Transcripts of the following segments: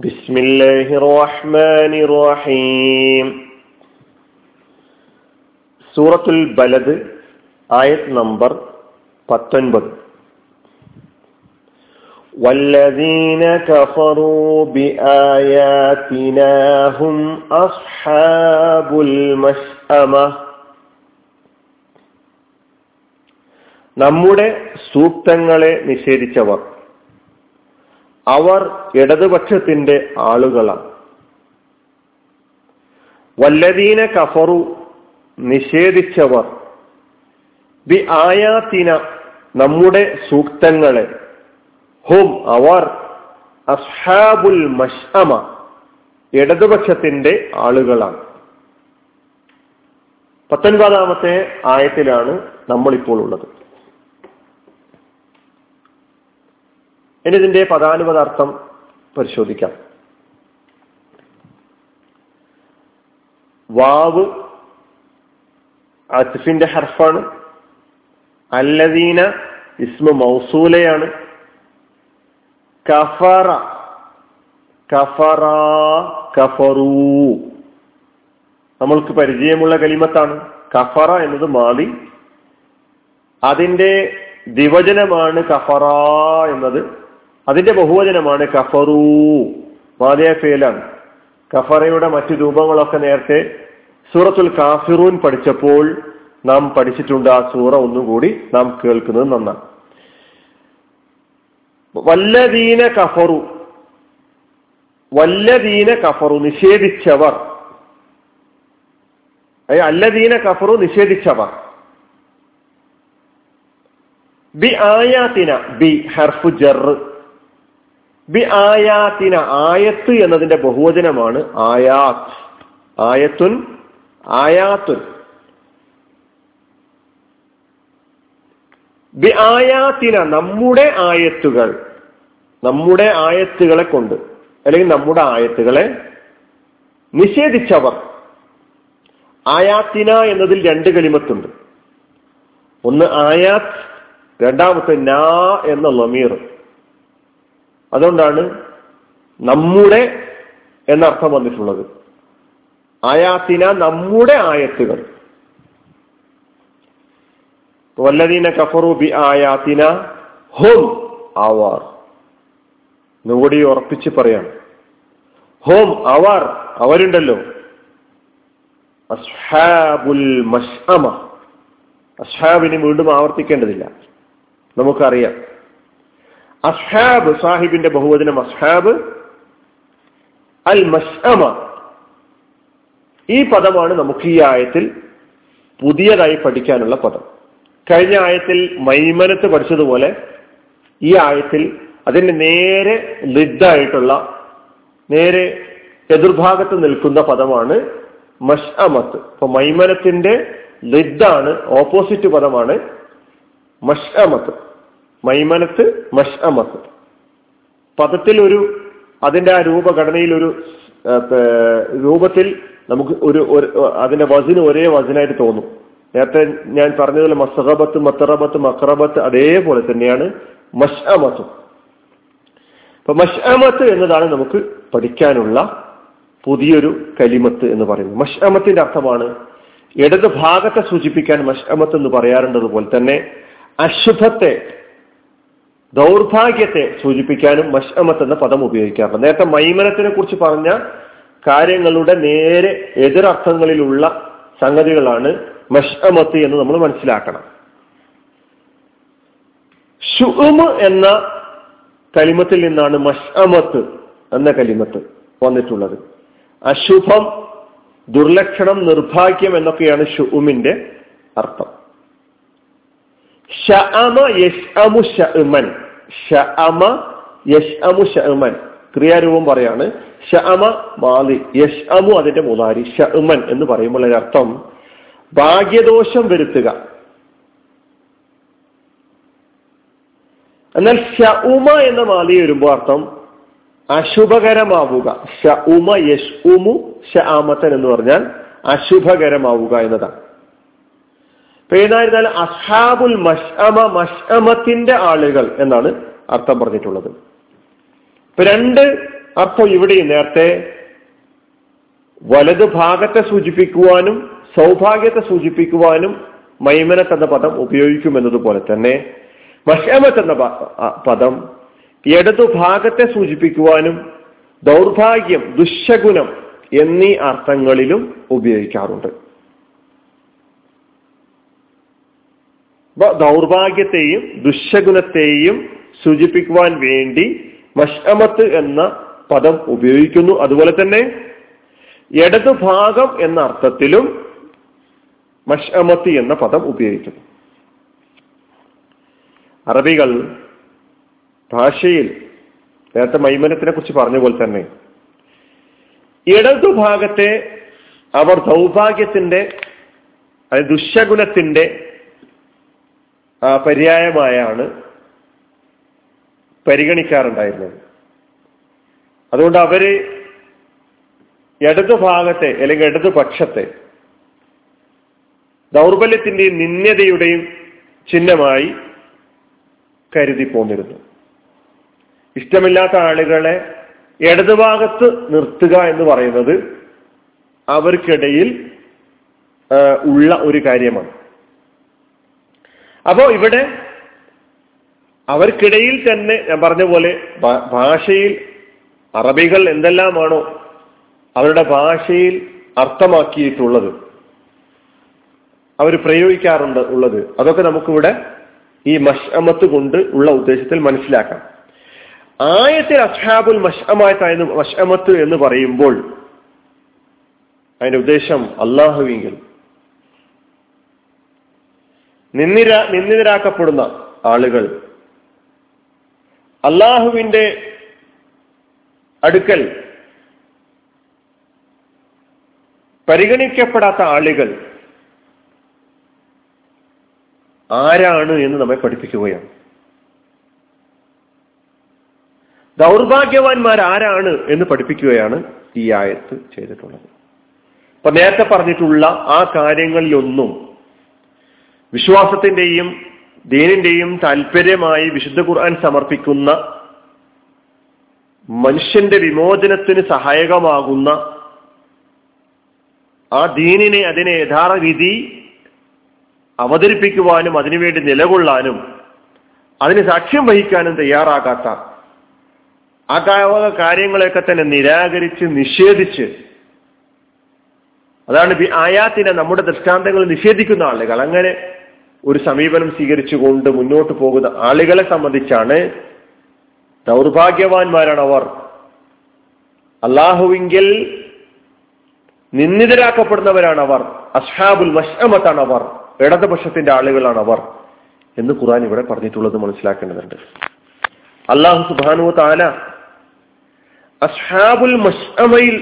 بسم الله الرحمن الرحيم സൂറത്തുൽ ബലദ് ആയത് നമ്പർ പത്തൊൻപത് والذين كفروا بآياتنا هم أصحاب المشأمة നമ്മുടെ സൂക്തങ്ങളെ നിഷേധിച്ചവർ അവർ ഇടതുപക്ഷത്തിന്റെ ആളുകളാണ്. വല്ലദീന കഫറു നിഷേധിച്ചവർ ബി ആയാത്തിന നമ്മുടെ സൂക്തങ്ങളെ ഹും അവർ അസ്ഹാബുൽ മഷ്അമ ഇടതുപക്ഷത്തിന്റെ ആളുകളാണ്. പത്തൊൻപതാമത്തെ ആയത്തിലാണ് നമ്മളിപ്പോൾ ഉള്ളത്. ഇനി ഇതിന്റെ പദാനുപദാർത്ഥം പരിശോധിക്കാം. വാവ് അസിഫിന്റെ ഹർഫാണ്. അല്ലദീന ഇസ്മ മൗസൂലയാണ്. കഫറ കഫറ കഫറു. നമ്മൾക്ക് പരിചയമുള്ള കലിമത്താണ്. കഫറ എന്നത് മാതി അതിന്റെ ദിവചനമാണ് കഫറ എന്നത്. അതിന്റെ ബഹുവചനമാണ് കഫറൂ. മാതിയ ഫേലാണ്. കഫറയുടെ മറ്റു രൂപങ്ങളൊക്കെ നേരത്തെ സൂറത്തുൽ കാഫിറൂൻ പഠിച്ചപ്പോൾ നാം പഠിച്ചിട്ടുണ്ട് ആ സൂറ ഒന്നുകൂടി നാം കേൾക്കുന്നത് നന്നാണ് വല്ലദീന കഫറു. വല്ലദീന കഫറു നിഷേധിച്ചവർ. അല്ലദീന കഫറു നിഷേധിച്ചവർ. ബി ആയാത്തിന ബി ഹർഫു ജർ. ബി ആയാത്തിന ആയത്ത് എന്നതിന്റെ ബഹുവചനമാണ് ആയാത്ത് ആയത്തുൻ ആയാത്തുൻ. ബി ആയാത്തിന നമ്മുടെ ആയത്തുകൾ നമ്മുടെ ആയത്തുകളെ കൊണ്ട് അല്ലെങ്കിൽ നമ്മുടെ ആയത്തുകളെ നിഷേധിച്ചവർ. ആയാത്തിന എന്നതിൽ രണ്ട് കളിമത്തുണ്ട് ഒന്ന് ആയാത്ത് രണ്ടാമത്തെ നാ എന്ന ലമീർ. അതുകൊണ്ടാണ് നമ്മുടെ എന്നർത്ഥം വന്നിട്ടുള്ളത്. ആയാത്തിന നമ്മുടെ ആയത്തുകൾ. വല്ലതീന കഫറു ബി ആയാത്തിന ഹോം അവർ. നുകൂടി ഉറപ്പിച്ച് പറയാം. ഹോം അവർ അവരുണ്ടല്ലോ. അസ്ഹാബുൽ മഷ്അമ. അസ്ഹാബിനെ വീണ്ടും ആവർത്തിക്കേണ്ടതില്ല. നമുക്കറിയാം. അസ്ഹാബ് സാഹിബിന്റെ ബഹുവചനം അസ്ഹാബ് അൽ മസ്അമ ഈ പദമാണ് നമുക്ക് ഈ ആയത്തിൽ പുതിയതായി പഠിക്കാനുള്ള പദം. കഴിഞ്ഞ ആയത്തിൽ മൈമനത്ത് പഠിച്ചതുപോലെ ഈ ആയത്തിൽ അതിന്റെ നേരെ ലിഡായിട്ടുള്ള നേരെ എതിർഭാഗത്ത് നിൽക്കുന്ന പദമാണ് മഷ്അമത്ത് അപ്പൊ മൈമനത്തിന്റെ ലിഡാണ് ഓപ്പോസിറ്റ് പദമാണ് മഷ്അമത്ത് മൈമനത്ത് മഷ്അമത്ത് പദത്തിൽ ഒരു അതിന്റെ ആ രൂപഘടനയിൽ ഒരു രൂപത്തിൽ നമുക്ക് ഒരു അതിന്റെ വസിന് ഒരേ വസിനായിട്ട് തോന്നും. നേരത്തെ ഞാൻ പറഞ്ഞതുപോലെ മസഹബത്ത് മത്തറബത്ത് മക്രബത്ത് അതേപോലെ തന്നെയാണ് മഷ്അമത്തും. അപ്പൊ മഷ്അമത്ത് എന്നതാണ് നമുക്ക് പഠിക്കാനുള്ള പുതിയൊരു കലിമത്ത് എന്ന് പറയുന്നത്. മഷ്അമത്തിന്റെ അർത്ഥമാണ് ഇടത് ഭാഗത്തെ സൂചിപ്പിക്കാൻ മഷ്അമത്ത് എന്ന് പറയാറുണ്ടതുപോലെ തന്നെ അശുഭത്തെ ദൗർഭാഗ്യത്തെ സൂചിപ്പിക്കാനും മഷമത്ത് എന്ന പദം ഉപയോഗിക്കാറുണ്ട്. നേരത്തെ മൈമനത്തിനെ കുറിച്ച് പറഞ്ഞ കാര്യങ്ങളുടെ നേരെ എതിരർത്ഥങ്ങളിലുള്ള സംഗതികളാണ് മഷമത്ത് എന്ന് നമ്മൾ മനസ്സിലാക്കണം. ഷുഉമ് എന്ന കലിമത്തിൽ നിന്നാണ് മഷമത്ത് എന്ന കലിമത്ത് വന്നിട്ടുള്ളത്. അശുഭം ദുർലക്ഷണം നിർഭാഗ്യം എന്നൊക്കെയാണ് ഷുഉമിന്റെ അർത്ഥം. ഷഅമ യഷ്അമു ഷഅമൻ. ഷഅമ യഷ്അമു ഷഅമൻ. ക്രിയാരൂപം പറയാണ്. ഷഅമ മാലി. യഷ്അമു അതിന്റെ മുതാരി ഷഅമൻ എന്ന് പറയുമ്പോൾ അർത്ഥം ഭാഗ്യദോഷം വരുത്തുക. എന്നാൽ ഷഉമ എന്ന മാലി വരുമ്പോൾ അർത്ഥം അശുഭകരമാവുക. ഷഉമ യഷ്ഉമു ഷഅമത്തൻ എന്ന് പറഞ്ഞാൽ അശുഭകരമാവുക എന്നതാണ്. അപ്പൊ അഷാബുൽ മഷ്അമ മഷ്അമത്തിന്റെ ആളുകൾ എന്നാണ് അർത്ഥം പറഞ്ഞിട്ടുള്ളത്. ഇപ്പൊ രണ്ട് അർത്ഥം ഇവിടെയും നേരത്തെ വലതു ഭാഗത്തെ സൂചിപ്പിക്കുവാനും സൗഭാഗ്യത്തെ സൂചിപ്പിക്കുവാനും മൈമനത്ത് എന്ന പദം ഉപയോഗിക്കുമെന്നതുപോലെ തന്നെ മഷമത്ത് എന്ന പദം ഇടതു ഭാഗത്തെ സൂചിപ്പിക്കുവാനും ദൗർഭാഗ്യം ദുശഗുണം എന്നീ അർത്ഥങ്ങളിലും ഉപയോഗിക്കാറുണ്ട്. ദൗർഭാഗ്യത്തെയും ദുശഗുണത്തെയും സൂചിപ്പിക്കുവാൻ വേണ്ടി മഷമത്ത് എന്ന പദം ഉപയോഗിക്കുന്നു. അതുപോലെ തന്നെ ഇടതുഭാഗം എന്ന അർത്ഥത്തിലും മഷമത്ത് എന്ന പദം ഉപയോഗിക്കുന്നു. അറബികൾ ഭാഷയിൽ നേരത്തെ മൈമനത്തിനെ കുറിച്ച് പറഞ്ഞ പോലെ തന്നെ ഇടതുഭാഗത്തെ അവർ ദൗഭാഗ്യത്തിന്റെ അതായത് ദുശഗുണത്തിന്റെ പര്യായമായാണ് പരിഗണിക്കാറുണ്ടായിരുന്നത്. അതുകൊണ്ട് അവർ ഇടതു ഭാഗത്തെ അല്ലെങ്കിൽ ഇടതുപക്ഷത്തെ ദൗർബല്യത്തിന്റെയും നിന്യതയുടെയും ചിഹ്നമായി കരുതി പോന്നിരുന്നു ഇഷ്ടമില്ലാത്ത ആളുകളെ ഇടതുഭാഗത്ത് നിർത്തുക എന്ന് പറയുന്നത് അവർക്കിടയിൽ ഉള്ള ഒരു കാര്യമാണ്. അപ്പോ ഇവിടെ അവർക്കിടയിൽ തന്നെ ഞാൻ പറഞ്ഞ പോലെ ഭാഷയിൽ അറബികൾ എന്തെല്ലാമാണോ അവരുടെ ഭാഷയിൽ അർത്ഥമാക്കിയിട്ടുള്ളത് അവർ പ്രയോഗിക്കാറുണ്ട് ഉള്ളത്. അതൊക്കെ നമുക്കിവിടെ ഈ മഷമത്ത് കൊണ്ട് ഉള്ള ഉദ്ദേശത്തിൽ മനസ്സിലാക്കാം. ആയത്തിൽ അസ്ഹാബുൽ മഷമായിട്ടായിരുന്നു മഷമത്ത് എന്ന് പറയുമ്പോൾ അതിന്റെ ഉദ്ദേശം അള്ളാഹുവിങ്കിൽ നിന്നിര നിന്ദിതരാക്കപ്പെടുന്ന ആളുകൾ. അള്ളാഹുവിന്റെ അടുക്കൽ പരിഗണിക്കപ്പെടാത്ത ആളുകൾ ആരാണ് എന്ന് നമ്മെ പഠിപ്പിക്കുകയാണ്. ദൗർഭാഗ്യവാന്മാർ ആരാണ് എന്ന് പഠിപ്പിക്കുകയാണ് ഈ ആയത്ത് ചെയ്തിട്ടുള്ളത്. അപ്പൊ നേരത്തെ പറഞ്ഞിട്ടുള്ള ആ കാര്യങ്ങളിലൊന്നും വിശ്വാസത്തിന്റെയും ദീനിന്റെയും താല്പര്യമായി വിശുദ്ധ ഖുർആൻ സമർപ്പിക്കുന്ന മനുഷ്യന്റെ വിമോചനത്തിന് സഹായകമാകുന്ന ആ ദീനിനെ അതിനെ യഥാർത്ഥ വിധി അവതരിപ്പിക്കുവാനും അതിനുവേണ്ടി നിലകൊള്ളാനും അതിന് സാക്ഷ്യം വഹിക്കാനും തയ്യാറാകാത്ത ആ കാര്യങ്ങളെയൊക്കെ തന്നെ നിരാകരിച്ച് നിഷേധിച്ച് അതാണ് ആയാത്തിനെ നമ്മുടെ ദൃഷ്ടാന്തങ്ങൾ നിഷേധിക്കുന്ന ആളുകൾ. അങ്ങനെ ഒരു സമീപനം സ്വീകരിച്ചുകൊണ്ട് മുന്നോട്ട് പോകുന്ന ആളുകളെ സംബന്ധിച്ചാണ് ദൗർഭാഗ്യവാന്മാരാണ് അവർ അള്ളാഹുവിങ്കിൽ നിന്ദിതരാക്കപ്പെടുന്നവരാണ് അവർ അസ്ഹാബുൽ മഷമത്താണ് അവർ ഇടതുപക്ഷത്തിന്റെ ആളുകളാണ് അവർ എന്ന് ഖുറാൻ ഇവിടെ പറഞ്ഞിട്ടുള്ളത് മനസ്സിലാക്കേണ്ടതുണ്ട്. അള്ളാഹു സുബാനു താല അസ്ഹാബുൽ മഷമയിൽ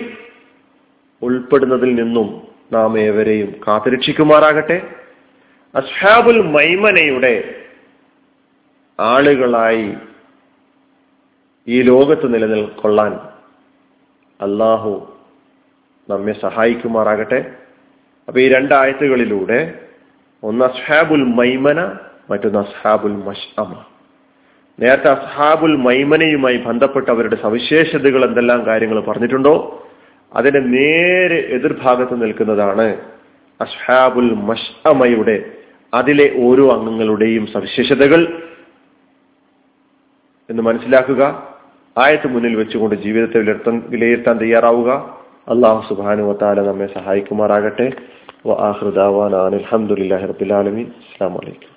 ഉൾപ്പെടുന്നതിൽ നിന്നും നാം ഏവരെയും കാത്തുരക്ഷിക്കുമാറാകട്ടെ. അസ്ഹാബുൽ മൈമനയുടെ ആളുകളായി ഈ ലോകത്ത് നിലനിൽക്കൊള്ളാൻ അള്ളാഹു നമ്മെ സഹായിക്കുമാറാകട്ടെ. അപ്പൊ ഈ രണ്ടായത്തുകളിലൂടെ ഒന്ന് അസ്ഹാബുൽ മൈമന മറ്റൊന്ന് അസ്ഹാബുൽ മഷ്അമ. നേരത്തെ അസ്ഹാബുൽ മൈമനയുമായി ബന്ധപ്പെട്ട അവരുടെ സവിശേഷതകൾ എന്തെല്ലാം കാര്യങ്ങൾ പറഞ്ഞിട്ടുണ്ടോ? അതിന്റെ നേരെ എതിർഭാഗത്ത് നിൽക്കുന്നതാണ് അസ്ഹാബുൽ മഷ്അമയുടെ അതിലെ ഓരോ അംഗങ്ങളുടെയും സവിശേഷതകൾ എന്ന് മനസ്സിലാക്കുക. ആയത്ത് മുന്നിൽ വെച്ചുകൊണ്ട് ജീവിതത്തെ വിലയിരുത്താൻ വിലയിരുത്താൻ തയ്യാറാവുക. അള്ളാഹു സുബാനു വത്താല നമ്മെ സഹായിക്കുമാറാകട്ടെ. അലഹമുല്ലാ റബുലാലമി അസ്സാം വലൈക്കും